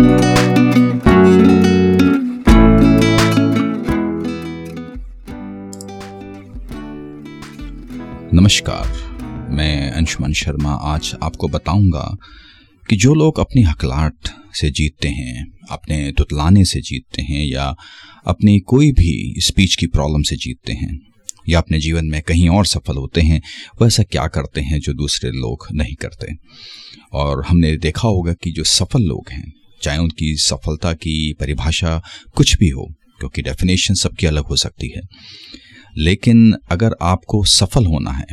नमस्कार, मैं अंशुमन शर्मा आज आपको बताऊँगा कि जो लोग अपनी हकलाट से जीतते हैं, अपने तुतलाने से जीतते हैं या अपनी कोई भी स्पीच की प्रॉब्लम से जीतते हैं या अपने जीवन में कहीं और सफल होते हैं, वो ऐसा क्या करते हैं जो दूसरे लोग नहीं करते? और हमने देखा होगा कि जो सफल लोग हैं चाहे उनकी सफलता की परिभाषा कुछ भी हो, क्योंकि डेफिनेशन सबकी अलग हो सकती है। लेकिन अगर आपको सफल होना है,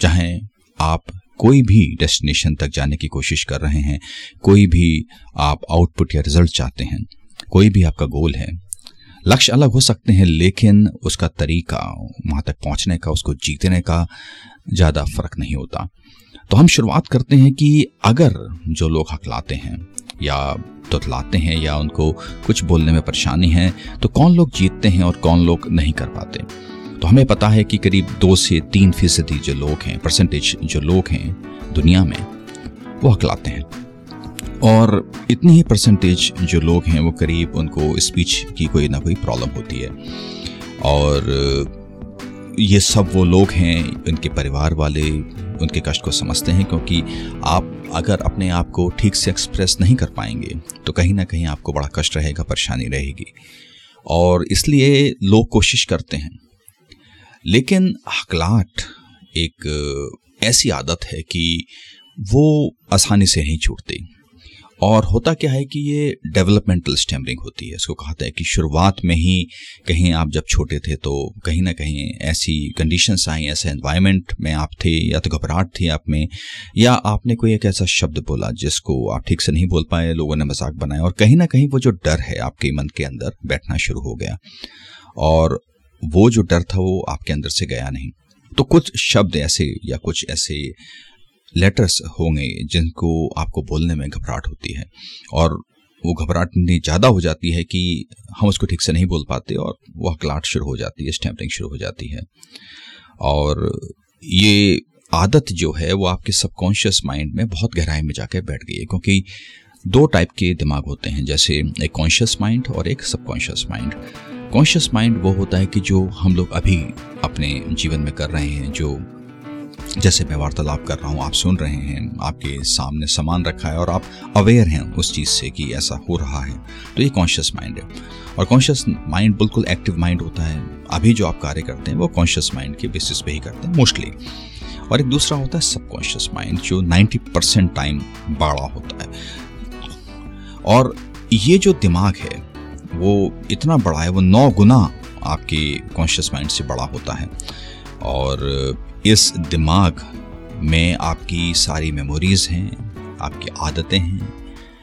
चाहे आप कोई भी डेस्टिनेशन तक जाने की कोशिश कर रहे हैं, कोई भी आप आउटपुट या रिज़ल्ट चाहते हैं, कोई भी आपका गोल है, लक्ष्य अलग हो सकते हैं, लेकिन उसका तरीका, वहाँ तक पहुँचने का, उसको जीतने का ज़्यादा फ़र्क नहीं होता। तो हम शुरुआत करते हैं कि अगर जो लोग हकलाते हैं या तुतलाते हैं या उनको कुछ बोलने में परेशानी है तो कौन लोग जीतते हैं और कौन लोग नहीं कर पाते? तो हमें पता है कि करीब दो से तीन फ़ीसदी जो लोग हैं परसेंटेज जो लोग हैं दुनिया में, वो हकलाते हैं। और इतनी ही परसेंटेज जो लोग हैं, वो करीब उनको स्पीच की कोई ना कोई प्रॉब्लम होती है। और ये सब वो लोग हैं उनके परिवार वाले, उनके कष्ट को समझते हैं, क्योंकि आप अगर अपने आप को ठीक से एक्सप्रेस नहीं कर पाएँगे तो कहीं ना कहीं आपको बड़ा कष्ट रहेगा, परेशानी रहेगी। और इसलिए लोग कोशिश करते हैं। लेकिन हकलाट एक ऐसी आदत है कि वो आसानी से नहीं छूटती। और होता क्या है कि ये डेवलपमेंटल स्टेमरिंग होती है। इसको कहते हैं कि शुरुआत में ही कहीं आप जब छोटे थे तो कहीं ना कहीं ऐसी कंडीशंस आई, ऐसे एनवायरनमेंट में आप थे या तो घबराहट थी आप में, या आपने कोई एक ऐसा शब्द बोला जिसको आप ठीक से नहीं बोल पाए, लोगों ने मज़ाक बनाया और कहीं ना कहीं वो जो डर है आपके मन के अंदर बैठना शुरू हो गया। और वो जो डर था वो आपके अंदर से गया नहीं। तो कुछ शब्द ऐसे या कुछ ऐसे लेटर्स होंगे जिनको आपको बोलने में घबराहट होती है और वो घबराहट इतनी ज़्यादा हो जाती है कि हम उसको ठीक से नहीं बोल पाते और वो हकलाट शुरू हो जाती है स्टैम्परिंग शुरू हो जाती है। और ये आदत जो है वो आपके सबकॉन्शियस माइंड में बहुत गहराई में जाकर बैठ गई है क्योंकि दो टाइप के दिमाग होते हैं, जैसे एक कॉन्शियस माइंड और एक सबकॉन्शियस माइंड कॉन्शियस माइंड वो होता है कि जो हम लोग अभी अपने जीवन में कर रहे हैं, जो जैसे मैं वार्तालाप कर रहा हूँ, आप सुन रहे हैं, आपके सामने सामान रखा है और आप अवेयर हैं उस चीज़ से कि ऐसा हो रहा है। तो ये कॉन्शियस माइंड है। और कॉन्शियस माइंड बिल्कुल एक्टिव माइंड होता है। अभी जो आप कार्य करते हैं, वो कॉन्शियस माइंड के बेसिस पे ही करते हैं मोस्टली और एक दूसरा होता है सबकॉन्शियस माइंड जो 90 परसेंट टाइम बड़ा होता है। और ये जो दिमाग है, वो इतना बड़ा है, वो नौ गुना आपके कॉन्शियस माइंड से बड़ा होता है। और इस दिमाग में आपकी सारी मेमोरीज हैं, आपकी आदतें हैं,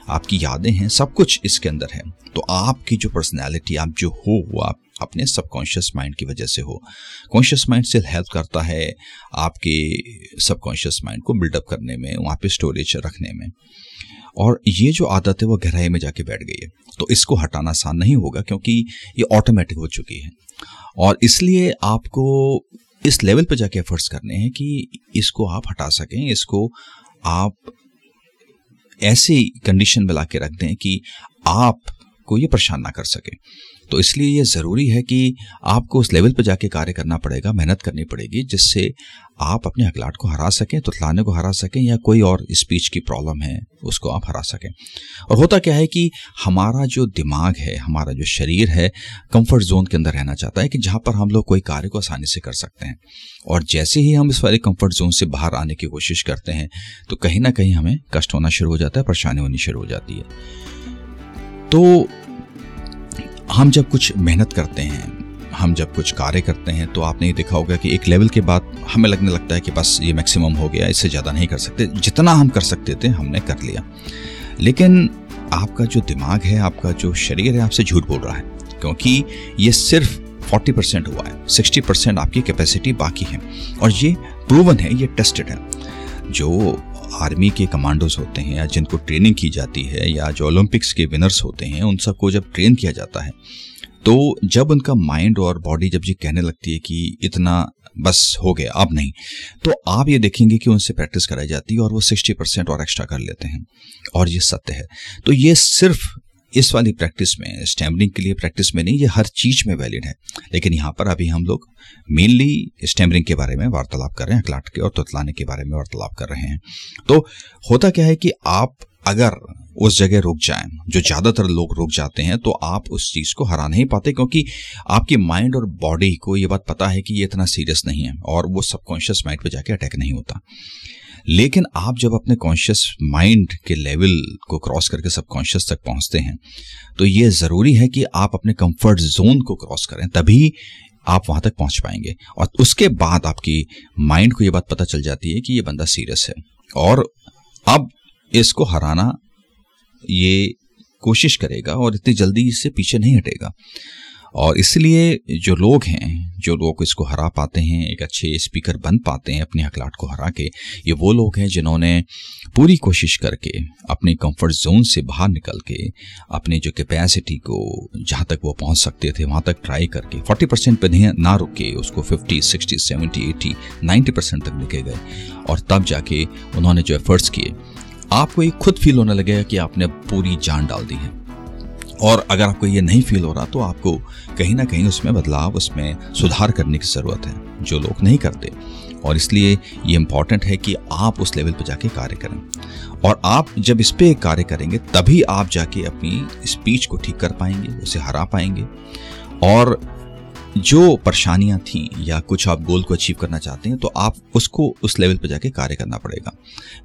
आपकी यादें हैं, सब कुछ इसके अंदर है। तो आपकी जो पर्सनैलिटी आप जो हो, वो आप अपने सबकॉन्शियस माइंड की वजह से हो। कॉन्शियस माइंड से हेल्प करता है आपके सबकॉन्शियस माइंड को बिल्डअप करने में, वहाँ पे स्टोरेज रखने में। और ये जो आदत है, वो गहराई में जाके बैठ गई है। तो इसको हटाना आसान नहीं होगा, क्योंकि ये ऑटोमेटिक हो चुकी है। और इसलिए आपको इस लेवल पे जाके एफर्ट्स करने हैं कि इसको आप हटा सकें, इसको आप ऐसी कंडीशन में ला के रख दें कि आप को ये परेशान ना कर सके। तो इसलिए ये ज़रूरी है कि आपको उस लेवल पर जाके कार्य करना पड़ेगा, मेहनत करनी पड़ेगी, जिससे आप अपने हकलाट को हरा सकें, तुतलाने को हरा सकें या कोई और स्पीच की प्रॉब्लम है, उसको आप हरा सकें। और होता क्या है कि हमारा जो दिमाग है, हमारा जो शरीर है कंफर्ट जोन के अंदर रहना चाहता है कि जहाँ पर हम लोग कोई कार्य को आसानी से कर सकते हैं। और जैसे ही हम इस वाले कंफर्ट जोन से बाहर आने की कोशिश करते हैं तो कहीं ना कहीं हमें कष्ट होना शुरू हो जाता है, परेशानी होनी शुरू हो जाती है। तो हम जब कुछ मेहनत करते हैं, हम जब कुछ कार्य करते हैं तो आपने ये देखा होगा कि एक लेवल के बाद हमें लगने लगता है कि बस ये मैक्सिमम हो गया, इससे ज़्यादा नहीं कर सकते। जितना हम कर सकते थे, हमने कर लिया। लेकिन आपका जो दिमाग है, आपका जो शरीर है, आपसे झूठ बोल रहा है, क्योंकि ये सिर्फ़ 40 परसेंट हुआ है 60 परसेंट आपकी कैपेसिटी बाकी है। और ये प्रूवन है, ये टेस्टेड है। जो आर्मी के कमांडोज होते हैं या जिनको ट्रेनिंग की जाती है या जो ओलंपिक्स के विनर्स होते हैं, उन सबको जब ट्रेन किया जाता है तो जब उनका माइंड और बॉडी जब ये कहने लगती है कि इतना बस हो गया, अब नहीं तो आप ये देखेंगे कि उनसे प्रैक्टिस कराई जाती है और वो सिक्सटी परसेंट और एक्स्ट्रा कर लेते हैं। और ये सत्य है। तो ये सिर्फ़ इस वाली प्रैक्टिस में स्टैमरिंग के लिए प्रैक्टिस में नहीं, ये हर चीज़ में वैलिड है। लेकिन यहाँ पर अभी हम लोग मेनली स्टैमरिंग के बारे में वार्तालाप कर रहे हैं, अखलाट के और तुतलाने के बारे में वार्तालाप कर रहे हैं। तो होता क्या है कि आप अगर उस जगह रुक जाए, जो ज़्यादातर लोग रुक जाते हैं तो आप उस चीज़ को हरा नहीं पाते, क्योंकि आपकी माइंड और बॉडी को ये बात पता है कि ये इतना सीरियस नहीं है, और वो सबकॉन्शियस माइंड पे जाके अटैक नहीं होता। लेकिन आप जब अपने कॉन्शियस माइंड के लेवल को क्रॉस करके सबकॉन्शियस तक पहुँचते हैं तो ये ज़रूरी है कि आप अपने कंफर्ट जोन को क्रॉस करें, तभी आप वहाँ तक पहुँच पाएँगे। और उसके बाद आपकी माइंड को ये बात पता चल जाती है कि ये बंदा सीरियस है। और अब इसको हराना ये कोशिश करेगा और इतनी जल्दी इससे पीछे नहीं हटेगा। और इसलिए जो लोग हैं जो लोग इसको हरा पाते हैं एक अच्छे स्पीकर बन पाते हैं अपने हकलाट को हरा के ये वो लोग हैं जिन्होंने पूरी कोशिश करके अपने कंफर्ट जोन से बाहर निकल के अपने जो कैपेसिटी को जहाँ तक वो पहुँच सकते थे वहाँ तक ट्राई करके 40 परसेंट पर नहीं ना रुके उसको 50, 60, 70, 80, 90 परसेंट तक निके गए। और तब जाके उन्होंने जो एफर्ट्स किए आपको एक खुद फील होने लगेगा कि आपने पूरी जान डाल दी है। और अगर आपको ये नहीं फील हो रहा तो आपको कहीं ना कहीं उसमें बदलाव, उसमें सुधार करने की ज़रूरत है, जो लोग नहीं करते। और इसलिए ये इंपॉर्टेंट है कि आप उस लेवल पर जाके कार्य करें। और आप जब इस पर कार्य करेंगे, तभी आप जाके अपनी स्पीच को ठीक कर पाएँगे, उसे हरा पाएँगे। और जो परेशानियाँ थी या कुछ आप गोल को अचीव करना चाहते हैं तो आप उसको उस लेवल पर जाके कार्य करना पड़ेगा।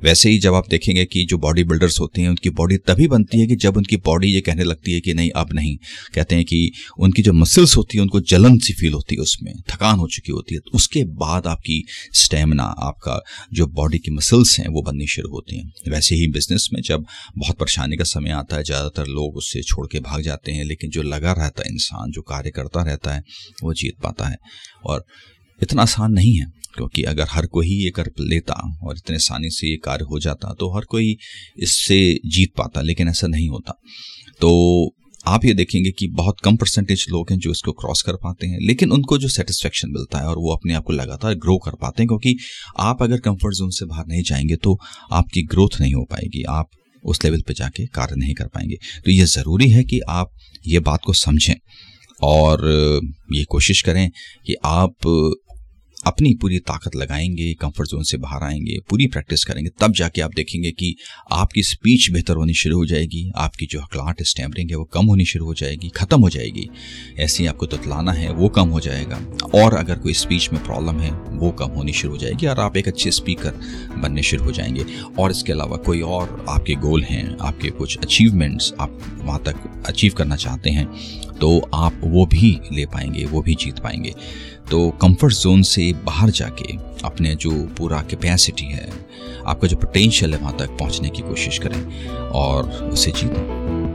वैसे ही जब आप देखेंगे कि जो बॉडी बिल्डर्स होते हैं, उनकी बॉडी तभी बनती है कि जब उनकी बॉडी ये कहने लगती है कि नहीं, अब नहीं। कहते हैं कि उनकी जो मसल्स होती है, उनको जलन सी फील होती है उसमें, थकान हो चुकी होती है। तो उसके बाद आपकी स्टेमिना आपका जो बॉडी की मसल्स हैं, वो बननी शुरू होती हैं। वैसे ही बिज़नेस में जब बहुत परेशानी का समय आता है, ज़्यादातर लोग उससे छोड़ के भाग जाते हैं, लेकिन जो लगा रहता है इंसान, जो कार्य करता रहता है वो जीत पाता है। और इतना आसान नहीं है, क्योंकि अगर हर कोई ये कर लेता और इतने आसानी से ये कार्य हो जाता तो हर कोई इससे जीत पाता, लेकिन ऐसा नहीं होता। तो आप ये देखेंगे कि बहुत कम परसेंटेज लोग हैं जो इसको क्रॉस कर पाते हैं, लेकिन उनको जो सेटिस्फेक्शन मिलता है और वो अपने आप को लगातार ग्रो कर पाते हैं, क्योंकि आप अगर कंफर्ट जोन से बाहर नहीं जाएँगे तो आपकी ग्रोथ नहीं हो पाएगी, आप उस लेवल पे जाके कार्य नहीं कर पाएँगे। तो ये ज़रूरी है कि आप ये बात को समझें। और ये कोशिश करें कि आप अपनी पूरी ताकत लगाएँगे कंफर्ट जोन से बाहर आएँगे, पूरी प्रैक्टिस करेंगे, तब जाके आप देखेंगे कि आपकी स्पीच बेहतर होनी शुरू हो जाएगी, आपकी जो हकलाट स्टैमरिंग है वो कम होनी शुरू हो जाएगी, ख़त्म हो जाएगी। ऐसे ही आपको तुतलाना है, वो कम हो जाएगा। और अगर कोई स्पीच में प्रॉब्लम है, वो कम होनी शुरू हो जाएगी और आप एक अच्छे स्पीकर बनने शुरू हो जाएँगे। और इसके अलावा कोई और आपके गोल हैं, आपके कुछ अचीवमेंट्स आप वहाँ तक अचीव करना चाहते हैं तो आप वो भी ले पाएँगे, वो भी जीत पाएँगे। तो कंफर्ट जोन से बाहर जाके अपने जो पूरा कैपेसिटी है, आपका जो पोटेंशियल है वहाँ तक पहुँचने की कोशिश करें और उसे जीतें।